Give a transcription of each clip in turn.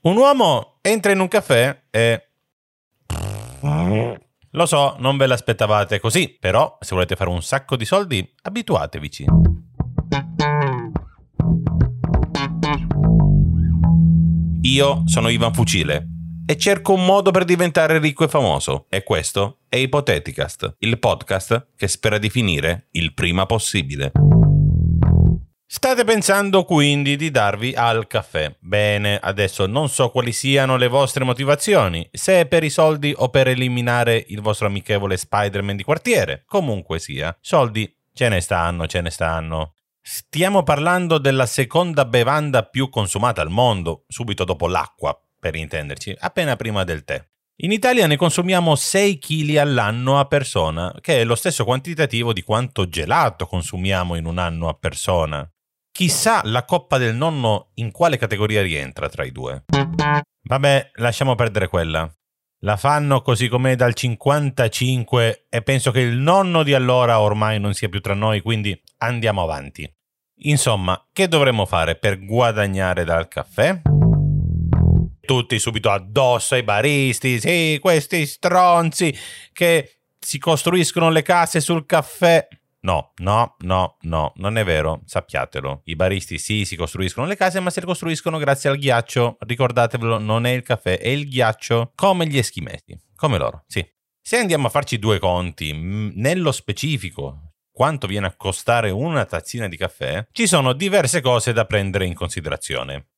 Un uomo entra in un caffè e... Lo so, non ve l'aspettavate così, però se volete fare un sacco di soldi, abituatevici. Io sono Ivan Fucile e cerco un modo per diventare ricco e famoso. E questo è Ipoteticast, il podcast che spera di finire il prima possibile. State pensando quindi di darvi al caffè. Bene, adesso non so quali siano le vostre motivazioni, se è per i soldi o per eliminare il vostro amichevole Spider-Man di quartiere. Comunque sia, soldi ce ne stanno, ce ne stanno. Stiamo parlando della seconda bevanda più consumata al mondo, subito dopo l'acqua, per intenderci, appena prima del tè. In Italia ne consumiamo 6 kg all'anno a persona, che è lo stesso quantitativo di quanto gelato consumiamo in un anno a persona. Chissà la coppa del nonno in quale categoria rientra tra i due. Vabbè, lasciamo perdere quella. La fanno così com'è dal 55 e penso che il nonno di allora ormai non sia più tra noi, quindi andiamo avanti. Insomma, che dovremmo fare per guadagnare dal caffè? Tutti subito addosso ai baristi, sì, questi stronzi che si costruiscono le case sul caffè. No, no, no, no, non è vero, sappiatelo. I baristi sì, si costruiscono le case, ma se le costruiscono grazie al ghiaccio. Ricordatevelo, non è il caffè, è il ghiaccio, come gli eschimesi, come loro, sì. Se andiamo a farci due conti, nello specifico, quanto viene a costare una tazzina di caffè, ci sono diverse cose da prendere in considerazione.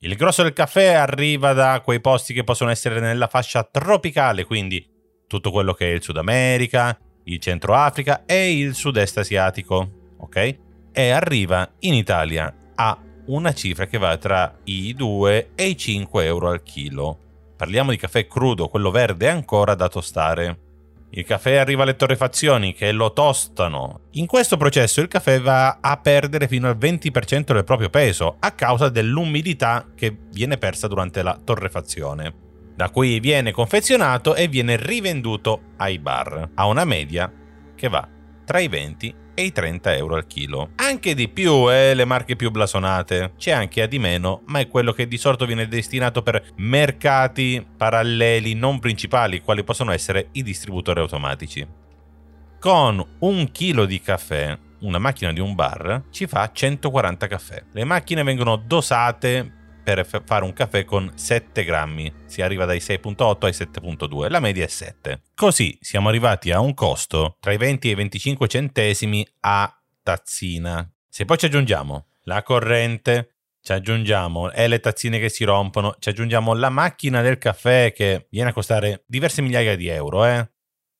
Il grosso del caffè arriva da quei posti che possono essere nella fascia tropicale, quindi tutto quello che è il Sud America, il Centro Africa e il Sud-Est asiatico, ok? E arriva in Italia a una cifra che va tra i 2 e i 5 euro al chilo. Parliamo di caffè crudo, quello verde ancora da tostare. Il caffè arriva alle torrefazioni che lo tostano. In questo processo il caffè va a perdere fino al 20% del proprio peso a causa dell'umidità che viene persa durante la torrefazione da cui viene confezionato e viene rivenduto ai bar, a una media che va tra i 20 e i 30 euro al chilo. Anche di più, eh, le marche più blasonate. C'è anche a di meno, ma è quello che di solito viene destinato per mercati paralleli non principali, quali possono essere i distributori automatici. Con un chilo di caffè, una macchina di un bar ci fa 140 caffè. Le macchine vengono dosate per fare un caffè con 7 grammi. Si arriva dai 6.8 ai 7.2, la media è 7. Così siamo arrivati a un costo tra i 20 e i 25 centesimi a tazzina. Se poi ci aggiungiamo la corrente, ci aggiungiamo e le tazzine che si rompono, ci aggiungiamo la macchina del caffè che viene a costare diverse migliaia di euro, eh?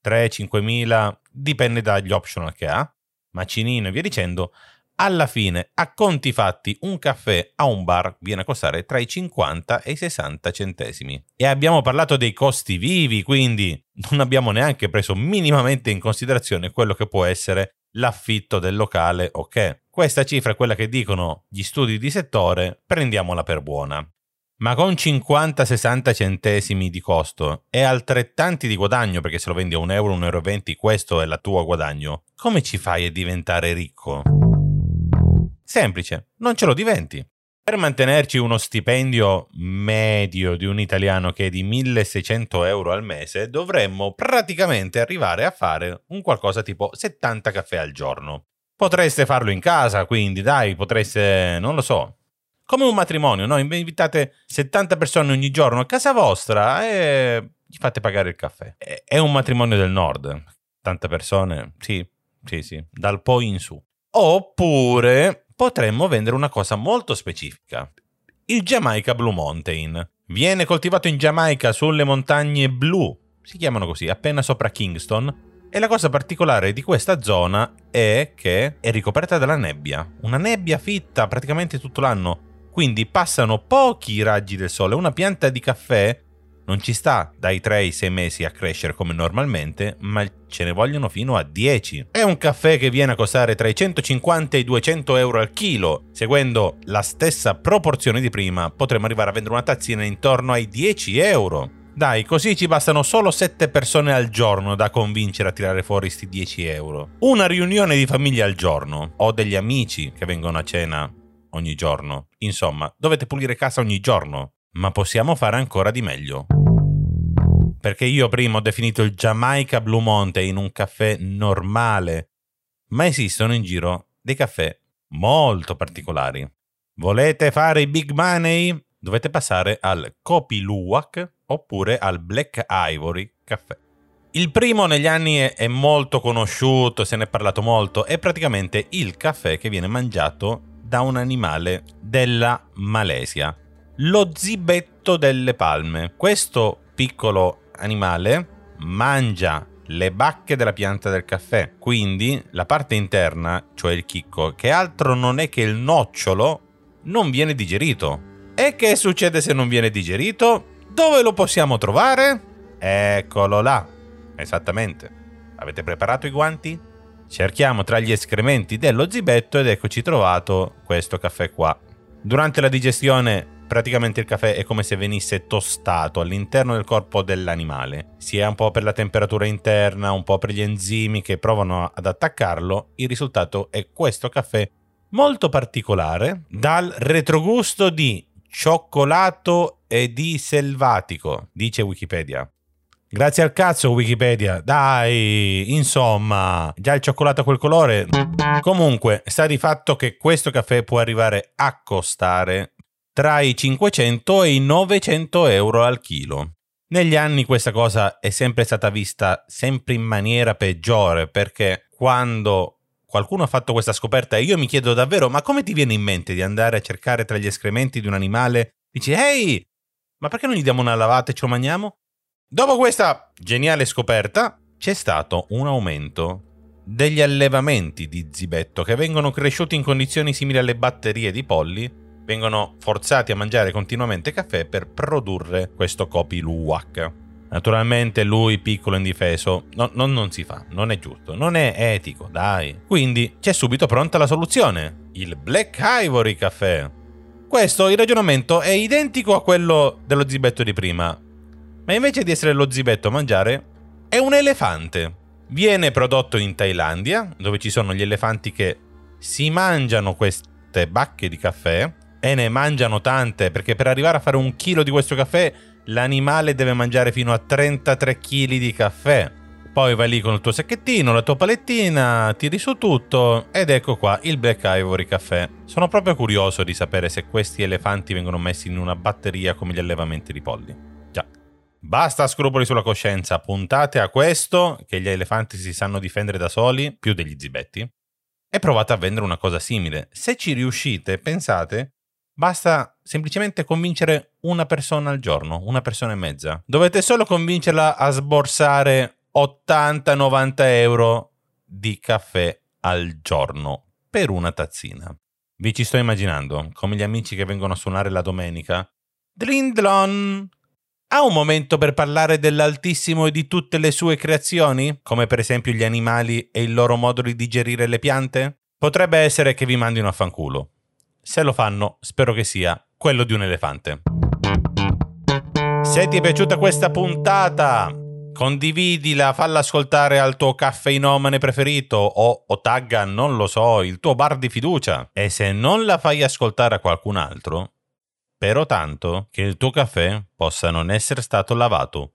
3-5 mila, dipende dagli optional che ha, macinino e via dicendo, alla fine, a conti fatti, un caffè a un bar viene a costare tra i 50 e i 60 centesimi. E abbiamo parlato dei costi vivi, quindi non abbiamo neanche preso minimamente in considerazione quello che può essere l'affitto del locale ok. Questa cifra è quella che dicono gli studi di settore, prendiamola per buona. Ma con 50-60 centesimi di costo e altrettanti di guadagno, perché se lo vendi a 1 euro, 1,20 euro, questo è il tuo guadagno, come ci fai a diventare ricco? Semplice, non ce lo diventi. Per mantenerci uno stipendio medio di un italiano che è di 1600 euro al mese, dovremmo praticamente arrivare a fare un qualcosa tipo 70 caffè al giorno. Potreste farlo in casa, quindi dai, potreste, non lo so. Come un matrimonio, no? Invitate 70 persone ogni giorno a casa vostra e gli fate pagare il caffè. È un matrimonio del nord. Tante persone, sì, sì, sì, dal poi in su. Oppure potremmo vendere una cosa molto specifica. Il Jamaica Blue Mountain. Viene coltivato in Giamaica sulle montagne blu, si chiamano così, appena sopra Kingston, e la cosa particolare di questa zona è che è ricoperta dalla nebbia, una nebbia fitta praticamente tutto l'anno, quindi passano pochi raggi del sole. Una pianta di caffè non ci sta dai 3 ai 6 mesi a crescere come normalmente, ma ce ne vogliono fino a 10. È un caffè che viene a costare tra i 150 e i 200 euro al chilo. Seguendo la stessa proporzione di prima, potremmo arrivare a vendere una tazzina intorno ai 10 euro. Dai, così ci bastano solo 7 persone al giorno da convincere a tirare fuori sti 10 euro. Una riunione di famiglia al giorno. Ho degli amici che vengono a cena ogni giorno. Insomma, dovete pulire casa ogni giorno ma possiamo fare ancora di meglio. Perché io prima ho definito il Jamaica Blue Mountain un caffè normale, ma esistono in giro dei caffè molto particolari. Volete fare i big money? Dovete passare al Kopi Luwak oppure al Black Ivory caffè. Il primo negli anni è, molto conosciuto, se ne è parlato molto, è praticamente il caffè che viene mangiato da un animale della Malesia, lo zibetto delle palme. Questo piccolo animale mangia le bacche della pianta del caffè, quindi la parte interna, cioè il chicco, che altro non è che il nocciolo, non viene digerito. E che succede se non viene digerito? Dove lo possiamo trovare? Eccolo là. Esattamente. Avete preparato i guanti? Cerchiamo tra gli escrementi dello zibetto ed eccoci trovato questo caffè qua. Durante la digestione praticamente il caffè è come se venisse tostato all'interno del corpo dell'animale, sia un po' per la temperatura interna, un po' per gli enzimi che provano ad attaccarlo, il risultato è questo caffè molto particolare dal retrogusto di cioccolato e di selvatico, dice Wikipedia. Grazie al cazzo Wikipedia, dai, insomma, già il cioccolato a quel colore. Comunque, sta di fatto che questo caffè può arrivare a costare tra i 500 e i 900 euro al chilo. Negli anni questa cosa è sempre stata vista sempre in maniera peggiore perché quando qualcuno ha fatto questa scoperta io mi chiedo davvero ma come ti viene in mente di andare a cercare tra gli escrementi di un animale dici ehi ma perché non gli diamo una lavata e ce lo mangiamo? Dopo questa geniale scoperta c'è stato un aumento degli allevamenti di zibetto che vengono cresciuti in condizioni simili alle batterie di polli vengono forzati a mangiare continuamente caffè per produrre questo Kopi Luwak. Naturalmente lui, piccolo e indifeso, no, no, non si fa, non è giusto, non è etico, dai. Quindi c'è subito pronta la soluzione, il Black Ivory caffè. Questo, il ragionamento, è identico a quello dello zibetto di prima, ma invece di essere lo zibetto a mangiare, è un elefante. Viene prodotto in Thailandia, dove ci sono gli elefanti che si mangiano queste bacche di caffè e ne mangiano tante perché per arrivare a fare un chilo di questo caffè l'animale deve mangiare fino a 33 kg di caffè. Poi vai lì con il tuo sacchettino, la tua palettina, tiri su tutto ed ecco qua il Black Ivory caffè. Sono proprio curioso di sapere se questi elefanti vengono messi in una batteria come gli allevamenti di polli. Già. Basta scrupoli sulla coscienza, puntate a questo, che gli elefanti si sanno difendere da soli, più degli zibetti, e provate a vendere una cosa simile. Se ci riuscite, pensate Basta semplicemente convincere una persona al giorno, una persona e mezza. Dovete solo convincerla a sborsare 80-90 euro di caffè al giorno per una tazzina. Vi ci sto immaginando, come gli amici che vengono a suonare la domenica. Drindlon! Ha un momento per parlare dell'Altissimo e di tutte le sue creazioni, come per esempio gli animali e il loro modo di digerire le piante? Potrebbe essere che vi mandino a fanculo. Se lo fanno, spero che sia quello di un elefante. Se ti è piaciuta questa puntata, condividila, falla ascoltare al tuo caffeinomane preferito o, o tagga, non lo so, il tuo bar di fiducia. E se non la fai ascoltare a qualcun altro, spero tanto che il tuo caffè possa non essere stato lavato.